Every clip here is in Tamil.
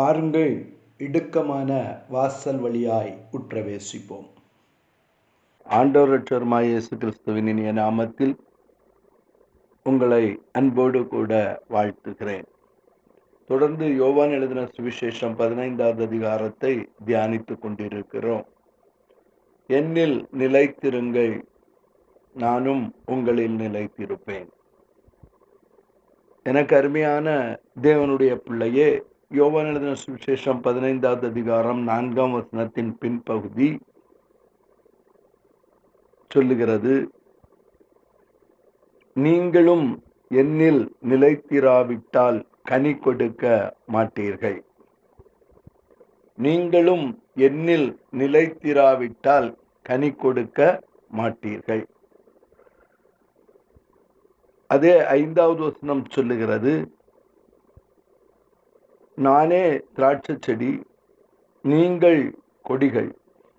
பாருங்கள் இடுக்கமான வாசல் வழியாய் உற்றவேசிப்போம். ஆண்டவரற்றருமாய் இயேசு கிறிஸ்துவின் இனிய நாமத்தில் உங்களை அன்போடு கூட வாழ்த்துகிறேன். தொடர்ந்து யோவான் எழுதின சுவிசேஷம் பதினைந்தாவது அதிகாரத்தை தியானித்துக் கொண்டிருக்கிறோம். என்னில் நிலைத்திருங்கள் நானும் உங்களில் நிலைத்திருப்பேன். எனக்கு அருமையான தேவனுடைய பிள்ளையே யோவான் எழுதின சுவிசேஷம் பதினைந்தாவது அதிகாரம் நான்காம் வசனத்தின் பின்பகுதி சொல்லுகிறது நீங்களும் என்னில் நிலைத்திராவிட்டால் கனி கொடுக்க மாட்டீர்கள். நீங்களும் என்னில் நிலைத்திராவிட்டால் கனி கொடுக்க மாட்டீர்கள். அதே ஐந்தாவது வசனம் சொல்லுகிறது நானே திராட்சை செடி நீங்கள் கொடிகள்.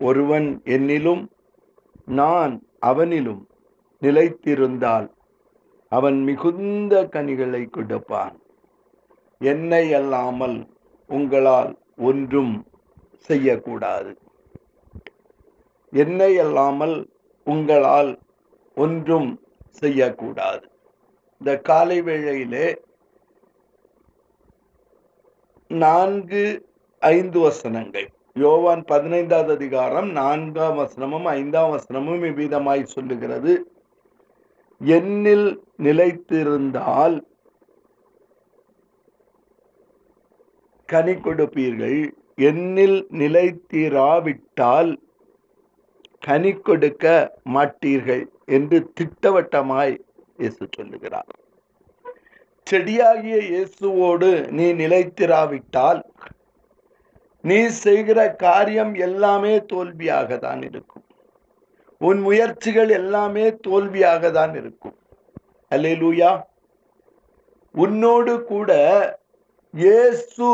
ஒருவன் என்னிலும் நான் அவனிலும் நிலைத்திருந்தால் அவன் மிகுந்த கனிகளை கொடுப்பான். என்னை அல்லாமல் உங்களால் ஒன்றும் செய்யக்கூடாது. என்னை அல்லாமல் உங்களால் ஒன்றும் செய்யக்கூடாது. இந்த காலை வேளையிலே நான்கு ஐந்து வசனங்கள். யோவான் பதினைந்தாவது அதிகாரம் நான்காம் வசனமும் ஐந்தாம் வசனமும் இவ்விதமாய் சொல்லுகிறது. என்னில் நிலைத்திருந்தால் கனி கொடுப்பீர்கள். என்னில் நிலைத்திராவிட்டால் கனி கொடுக்க மாட்டீர்கள் என்று திட்டவட்டமாய் இயேசு சொல்லுகிறார். செடியாகிய இயேசுவோடு நீ நிலைத்திராவிட்டால் நீ செய்கிற காரியம் எல்லாமே தோல்வியாக தான் இருக்கும். உன் முயற்சிகள் எல்லாமே தோல்வியாக தான் இருக்கும். அல்லேலூயா. உன்னோடு கூட இயேசு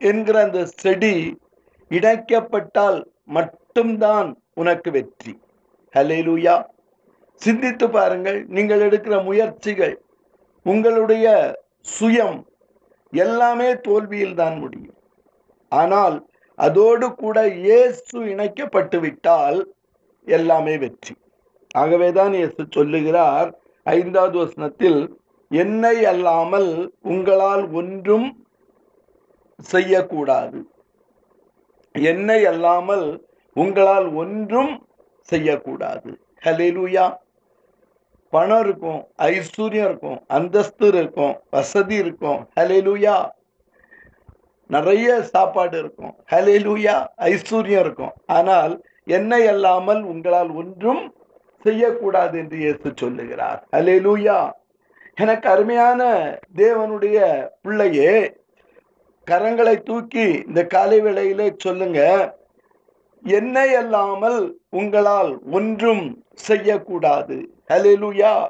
என்கிற அந்த செடி இணைக்கப்பட்டால் மட்டும்தான் உனக்கு வெற்றி. ஹலேலூயா சிந்தித்து பாருங்கள் நீங்கள் எடுக்கிற முயற்சிகள் உங்களுடைய சுயம் எல்லாமே தோல்வியில் தான் முடியும். ஆனால் அதோடு கூட இயேசு இணைக்கப்பட்டு விட்டால் எல்லாமே வெற்றி. ஆகவேதான் இயேசு சொல்லுகிறார் ஐந்தாவது வசனத்தில் என்னை அல்லாமல் உங்களால் ஒன்றும் செய்யக்கூடாது. என்னை அல்லாமல் உங்களால் ஒன்றும் செய்யக்கூடாது. ஹலேலூயா பணம் இருக்கும் ஐஸ்வர்யம் இருக்கும் அந்தஸ்து இருக்கும் வசதி இருக்கும். ஹலேலூயா நிறைய சாப்பாடு இருக்கும். ஹலேலூயா ஐஸ்வர்யம் இருக்கும். ஆனால் என்னை அல்லாமல் உங்களால் ஒன்றும் செய்யக்கூடாது என்று இயேசு சொல்லுகிறார். ஹலேலூயா எனக்கு அருமையான தேவனுடைய பிள்ளையே கரங்களை தூக்கி இந்த காலை வேளையிலே சொல்லுங்க. என்னை அல்லாமல் உங்களால் ஒன்றும் செய்யக்கூடாது. ஹலெலுயா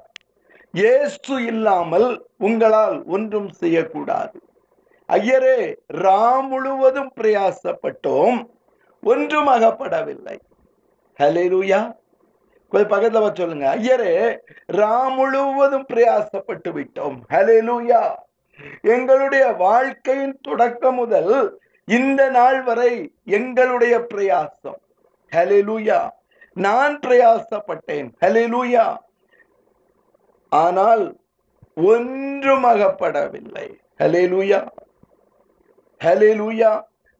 இயேசு இல்லாமல் உங்களால் ஒன்றும் செய்யக்கூடாது. ஐயரே ராம் முழுவதும் பிரயாசப்பட்டோம் ஒன்றும் அகப்படவில்லை. ஹலெலுயா கொஞ்சம் பக்கத்தில் சொல்லுங்க. ஐயரே ராம் முழுவதும் பிரயாசப்பட்டு விட்டோம். ஹலெலுயா எங்களுடைய வாழ்க்கையின் தொடக்கம் முதல் இந்த நாள் வரை எங்களுடைய பிரயாசம். ஹலெலுயா நான் பிரயாசப்பட்டேன். ஹலெலுயா ஆனால் ஒன்றும் அகப்படவில்லை. ஹலெலுயா ஹலெலுயா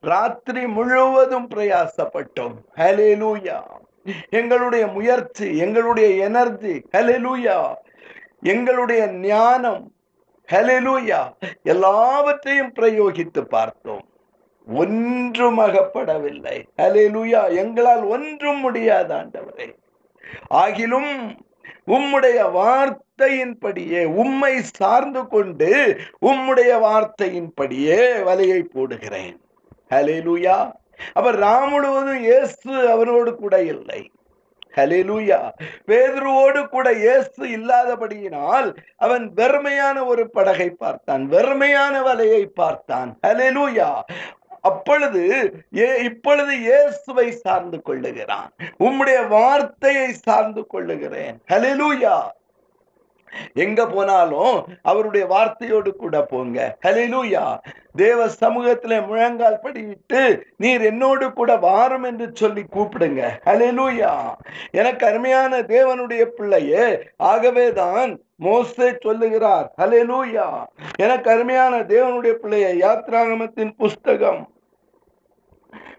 ராத்திரி முழுவதும் பிரயாசப்பட்டோம். ஹலேலூயா எங்களுடைய முயற்சி எங்களுடைய எனர்ஜி ஹலெலூயா எங்களுடைய ஞானம் ஹலெலுயா எல்லாவற்றையும் பிரயோகித்து பார்த்தோம். ஒன்றும் அகப்படவில்லை ஹலெலூயா எங்களால் ஒன்றும் முடியாது ஆண்டவரே. ஆகிலும் உம்முடைய வார்த்தையின்படியே உம்மை சார்ந்து கொண்டு உம்முடைய வார்த்தையின்படியே வலையை போடுகிறேன். ஹலேலுயா அவர் ராம் முழுவதும் இயேசு அவரோடு கூட இல்லை. ஹலேலூயா பேதுருவோடு கூட இயேசு இல்லாதபடியினால் அவன் வெறுமையான ஒரு படகை பார்த்தான் வெறுமையான வலையை பார்த்தான். ஹலேலூயா அப்பொழுது ஏ- இப்பொழுது இயேசுவை சார்ந்து கொள்ளுகிறான். உம்முடைய வார்த்தையை சார்ந்து கொள்ளுகிறேன். ஹலிலூயா எங்க போனாலும் அவருடைய வார்த்தையோடு கூட போங்க. ஹலிலூயா தேவ சமூகத்திலே முழங்கால் படியிட்டு நீர் என்னோடு கூட வாரம் என்று சொல்லி கூப்பிடுங்க. ஹலிலூயா எனக்கு அருமையான தேவனுடைய பிள்ளையே ஆகவேதான் மோசே சொல்லுகிறார். ஹalleluya எனக்கு அருமையான தேவனுடைய பிள்ளையே யாத்ராகமத்தின் புஸ்தகம்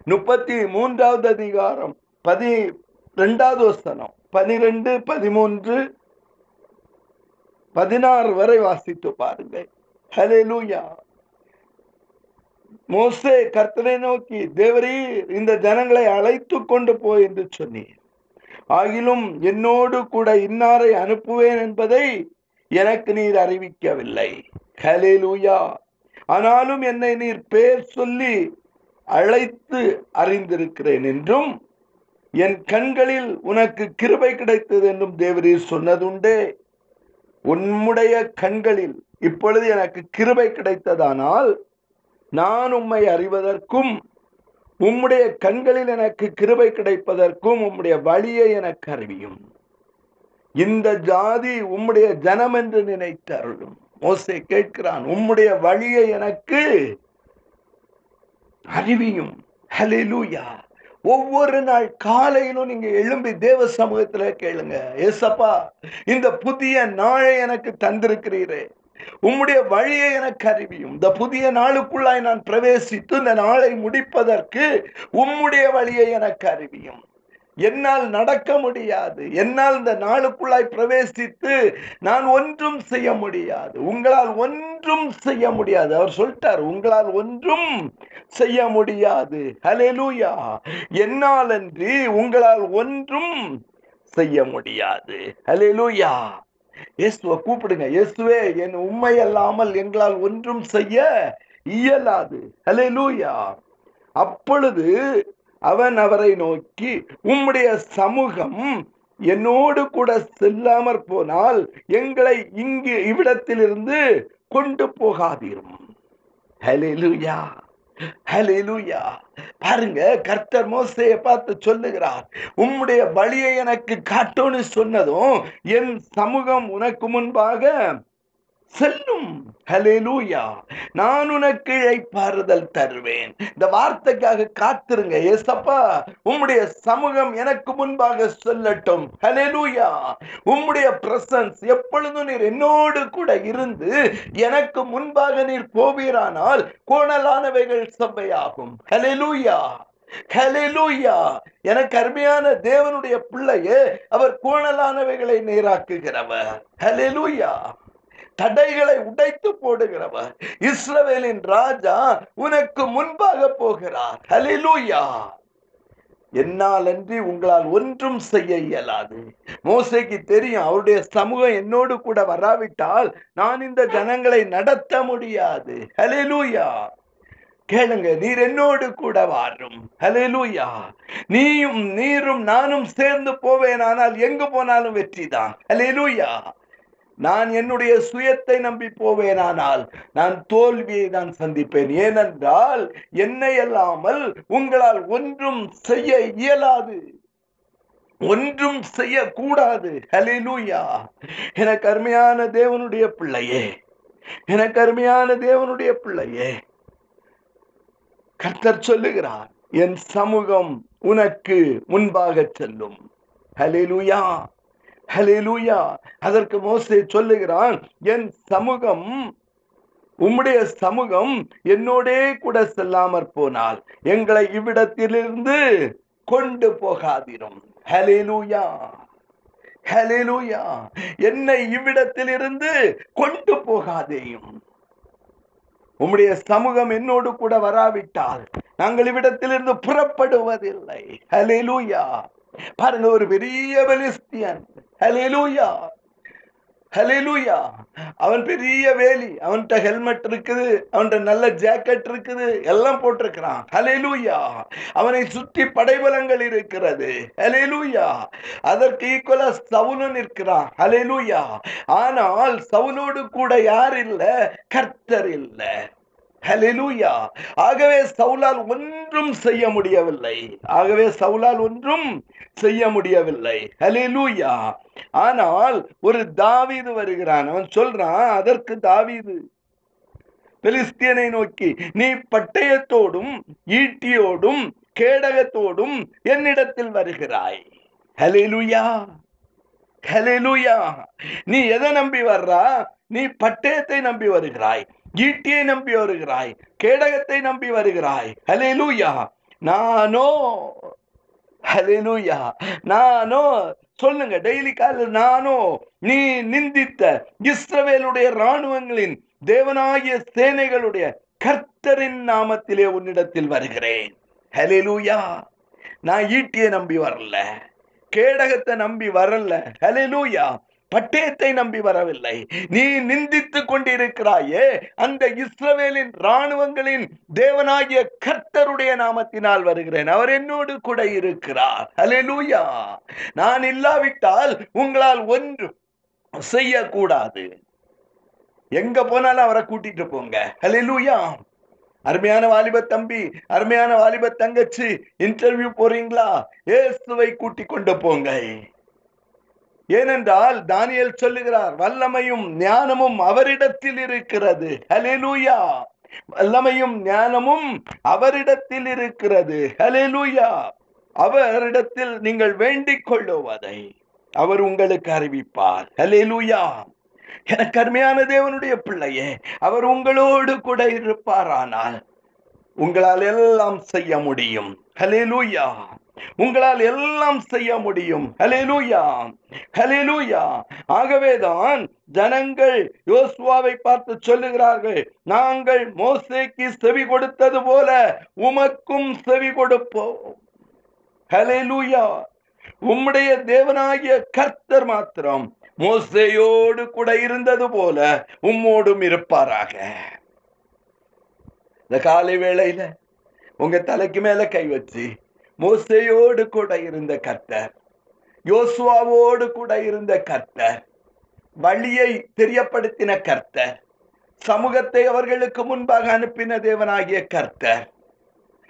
முப்பத்தி மூன்றாவது அதிகாரம் பதி ரெண்டாவது வசனம் பனிரெண்டு பதிமூன்று பதினாறு வரை வாசித்து பாருங்க லூயா மோசே கர்த்தனை நோக்கி தேவரீர் இந்த ஜனங்களை அழைத்து கொண்டு போ என்று சொன்னீர் ஆகிலும் என்னோடு கூட இன்னாரை அனுப்புவேன் என்பதை எனக்கு நீர் அறிவிக்கவில்லை. ஹலே லூயா ஆனாலும் என்னை நீர் பேர் சொல்லி அழைத்து அறிந்திருக்கிறேன் என்றும் என் கண்களில் உனக்கு கிருபை கிடைத்தது என்றும் தேவரீர் சொன்னதுண்டே. உன்முடைய கண்களில் இப்பொழுது எனக்கு கிருபை கிடைத்ததானால் நான் உம்மை அறிவதற்கும் உம்முடைய கண்களில் எனக்கு கிருபை கிடைப்பதற்கும் உம்முடைய வழியை எனக்கு அறிவியும். இந்த ஜாதி உம்முடைய ஜனம் என்று நினைத்து அருளும் மோசை கேட்கிறான் உம்முடைய வழியை எனக்கு அறிவியும். ஹலிலூயா ஒவ்வொரு நாள் காலையிலும் நீங்க எழும்பி தேவ சமூகத்துல கேளுங்க ஏசப்பா இந்த புதிய நாளை எனக்கு தந்திருக்கிறீரே. உம்முடைய வழியை எனக்கு அறிவியும். இந்த புதிய நாளுக்குள்ளாய் நான் பிரவேசித்து இந்த நாளை முடிப்பதற்கு உம்முடைய வழியை எனக்கு அறிவியும். என்னால் நடக்க முடியாது. என்னால் இந்த நாளுக்குள்ளாய் பிரவேசித்து நான் ஒன்றும் செய்ய முடியாது. உங்களால் ஒன்றும் செய்ய முடியாது. அவர் சொல்லிட்டார் உங்களால் ஒன்றும் செய்ய முடியாது. ஹலெலூயா என்னால் அன்றி உங்களால் ஒன்றும் செய்ய முடியாது. ஹலெலூயா இயேசுவை கூப்பிடுங்க. இயேசுவே என் உண்மை அல்லாமல் எங்களால் ஒன்றும் செய்ய இயலாது. ஹலெலூயா அப்பொழுது அவன் அவரை நோக்கி உம்முடைய சமூகம் என்னோடு கூட செல்லாமற் போனால் எங்களை இங்கு இவ்விடத்திலிருந்து கொண்டு போகாதீரும். ஹலிலுயா ஹலிலுயா பாருங்க கர்த்தர் மோசையை பார்த்து சொல்லுகிறார் உம்முடைய வழியை எனக்கு காட்டோன்னு சொன்னதும் என் சமூகம் உனக்கு முன்பாக செல்லும். ஹalleluya நான் உனக்கு இழைப்பாறுதல் தருவேன். இந்த வார்த்தைக்காக காத்திருங்க ஏசப்பா. உம்முடைய சமூகம் எனக்கு முன்பாக சொல்லட்டும். ஹalleluya உம்முடைய பிரசன்ஸ் எப்பொழுதும் நீர் என்னோடு கூட இருந்து எனக்கு முன்பாக நீர் போவீரானால் கோணலானவைகள் சபையாகும். ஹalleluya ஹalleluya எனக்கு அருமையான தேவனுடைய பிள்ளையே அவர் கோணலானவைகளை நேராக்குகிறவர். ஹalleluya தடைகளை உடைத்து போடுகிறவர். இஸ்ரவேலின் ராஜா உனக்கு முன்பாக போகிறார். ஹலிலூயா என்னால் அன்றி உங்களால் ஒன்றும் செய்ய இயலாது. மோசைக்கு தெரியும் அவருடைய சமூகம் என்னோடு கூட வராவிட்டால் நான் இந்த ஜனங்களை நடத்த முடியாது. ஹலிலூயா கேளுங்க நீர் என்னோடு கூட வாரும். ஹalleluya. நீயும் நீரும் நானும் சேர்ந்து போவேனானால் எங்கு போனாலும் வெற்றிதான். ஹalleluya. நான் என்னுடைய சுயத்தை நம்பி போவேனானால் நான் தோல்வியை தான் சந்திப்பேன். ஏனென்றால் என்னை அல்லாமல் உங்களால் ஒன்றும் செய்ய இயலாது. ஒன்றும் செய்யக்கூடாது. ஹலிலூயா எனக்கு அருமையான தேவனுடைய பிள்ளையே. எனக்கு அருமையான தேவனுடைய பிள்ளையே. கர்த்தர் சொல்லுகிறார் என் சமூகம் உனக்கு முன்பாக செல்லும். ஹலிலுயா ஹalleluya. அதற்கு மோசே சொல்லுகிறான் என் சமூகம் உம்முடைய சமூகம் என்னோடே கூட செல்லாமற் போனால் எங்களை இவ்விடத்திலிருந்து கொண்டு போகாதிரும். ஹalleluya. ஹalleluya. என்னை இவ்விடத்திலிருந்து கொண்டு போகாதேயும். உம்முடைய சமூகம் என்னோடு கூட வராவிட்டால் நாங்கள் இவ்விடத்திலிருந்து புறப்படுவதில்லை. ஹalleluya. பாருங்க ஒரு பெரிய பெலிஸ்தியன் ஹலேலூயா ஹலேலூயா அவன் பெரிய வேலி. அவன்கிட்ட ஹெல்மெட் இருக்குது. அவன்கிட்ட நல்ல ஜாக்கெட் இருக்குது. எல்லாம் போட்டிருக்கிறான். ஹலேலூயா அவனை சுற்றி படைபலங்கள் இருக்கிறது. ஹலேலூயா அதற்கு ஈக்குவலா சவுலு நிற்கிறான். ஹலேலூயா ஆனால் சவுலோடு கூட யார் இல்லை? கர்த்தர் இல்லை. ஹalleluya ஆகவே சவுலால் ஒன்றும் செய்ய முடியவில்லை. ஆகவே சவுலால் ஒன்றும் செய்ய முடியவில்லை. ஹalleluya ஆனால் ஒரு தாவீது வருகிறான். அவன் சொல்றான் அதற்கு தாவீது பெலிஸ்தியனை நோக்கி நீ பட்டயத்தோடும் ஈட்டியோடும் கேடகத்தோடும் என்னிடத்தில் வருகிறாய். ஹalleluya ஹalleluya நீ எதை நம்பி வர்றா? நீ பட்டயத்தை நம்பி வருகிறாய். ஈட்டியை நம்பி வருகிறாய் கேடகத்தை நம்பி வருகிறாய். ஹலே லூயா நானோ ஹalleluya நானோ சொல்லுங்க டெய்லி காலையில் நானோ நீ நிந்தித்த இஸ்ரவேலுடைய ராணுவங்களின் தேவனாகிய சேனைகளுடைய கர்த்தரின் நாமத்திலே உன்னிடத்தில் வருகிறேன். ஹalleluya நான் ஈட்டியை நம்பி வரல கேடகத்தை நம்பி வரல. ஹalleluya பட்டயத்தை நம்பி வரவில்லை. நீ நிந்தித்துக் கொண்டிருக்கிறாயே. அந்த இஸ்ரவேலின் ராணுவங்களின் தேவனாகிய கர்த்தருடைய நாமத்தினால் வருகிறேன். அவர் என்னோடு கூட இருக்கிறார். லூயா நான் இல்லாவிட்டால் உங்களால் ஒன்று செய்யக்கூடாது. எங்க போனாலும் அவரை கூட்டிட்டு போங்க. ஹalleluya அருமையான வாலிப தம்பி அருமையான வாலிப தங்கச்சி இன்டர்வியூ போறீங்களா? ஏசுவை கூட்டி கொண்டு போங்க ஏனென்றால் தானியல் சொல்லுகிறார் வல்லமையும் ஞானமும் அவரிடத்தில் இருக்கிறது. ஹalleluya வல்லமையும் ஞானமும் அவரிடத்தில் இருக்கிறது. ஹalleluya அவரிடத்தில் நீங்கள் வேண்டிக் கொள்ளுவதை அவர் உங்களுக்கு அறிவிப்பார். ஹalleluya எனக்கு அருமையான தேவனுடைய பிள்ளையே அவர் உங்களோடு கூட இருப்பாரானால் உங்களால் எல்லாம் செய்ய முடியும். ஹalleluya உங்களால் எல்லாம் செய்ய முடியும். ஹalleluya ஹalleluya ஆகவேதான் ஜனங்கள் யோசுவாவை பார்த்து சொல்லுகிறார்கள் நாங்கள் மோசேக்கு செவி கொடுத்தது போல உமக்கும் செவி கொடுப்போம். ஹalleluya உம்முடைய தேவனாகிய கர்த்தர் மாத்திரம் மோசையோடு கூட இருந்தது போல உம்மோடும் இருப்பாராக. இந்த காலை வேளையில உங்க தலைக்கு மேல கை வச்சு மோசையோடு கூட இருந்த கர்த்தர் யோசுவாவோடு கூட இருந்த கர்த்தர் வழியை தெரியப்படுத்தின கர்த்தர் சமூகத்தை அவர்களுக்கு முன்பாக அனுப்பின தேவனாகிய கர்த்தர்.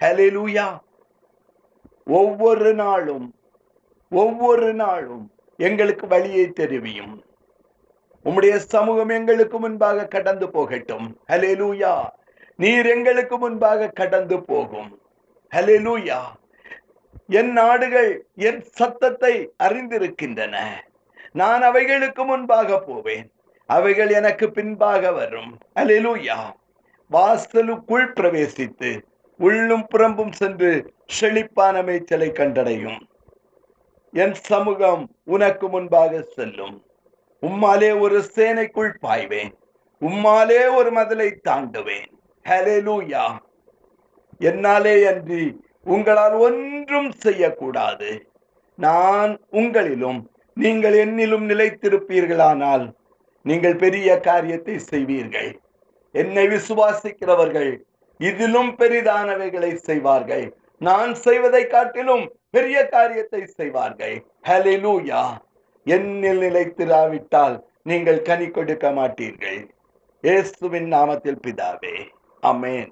ஹலிலூயா ஒவ்வொரு நாளும் ஒவ்வொரு நாளும் எங்களுக்கு வழியை தெரிவியும். உம்முடைய சமூகம் எங்களுக்கு முன்பாக கடந்து போகட்டும். ஹalleluya நீர் எங்களுக்கு முன்பாக கடந்து போகும். ஹalleluya என் நாடுகள் என் சத்தத்தை அறிந்திருக்கின்றன. நான் அவைகளுக்கு முன்பாக போவேன். அவைகள் எனக்கு பின்பாக வரும். ஹalleluya வாசலுக்குள் பிரவேசித்து உள்ளும் புறம்பும் சென்று செழிப்பான மேய்ச்சலை கண்டடையும். என் சமூகம் உனக்கு முன்பாக செல்லும். உம்மாலே ஒரு சேனைக்குள் பாய்வேன். உம்மாலே ஒரு மதிலை தாண்டுவேன் ஹalleluya என்னாலே அன்றி உங்களால் ஒன்றும் செய்யக்கூடாது. நான் உங்களிலும் நீங்கள் என்னிலும் நிலைத்திருப்பீர்களானால் நீங்கள் பெரிய காரியத்தை செய்வீர்கள். என்னை விசுவாசிக்கிறவர்கள் இதிலும் பெரிதானவைகளை செய்வார்கள். நான் செய்வதை காட்டிலும் பெரிய காரியத்தை செய்வார்கள். ஹலிலூயா என்னில் நிலைத்திராவிட்டால் நீங்கள் கனி கொடுக்க மாட்டீர்கள். இயேசுவின் நாமத்தில் பிதாவே. அமேன்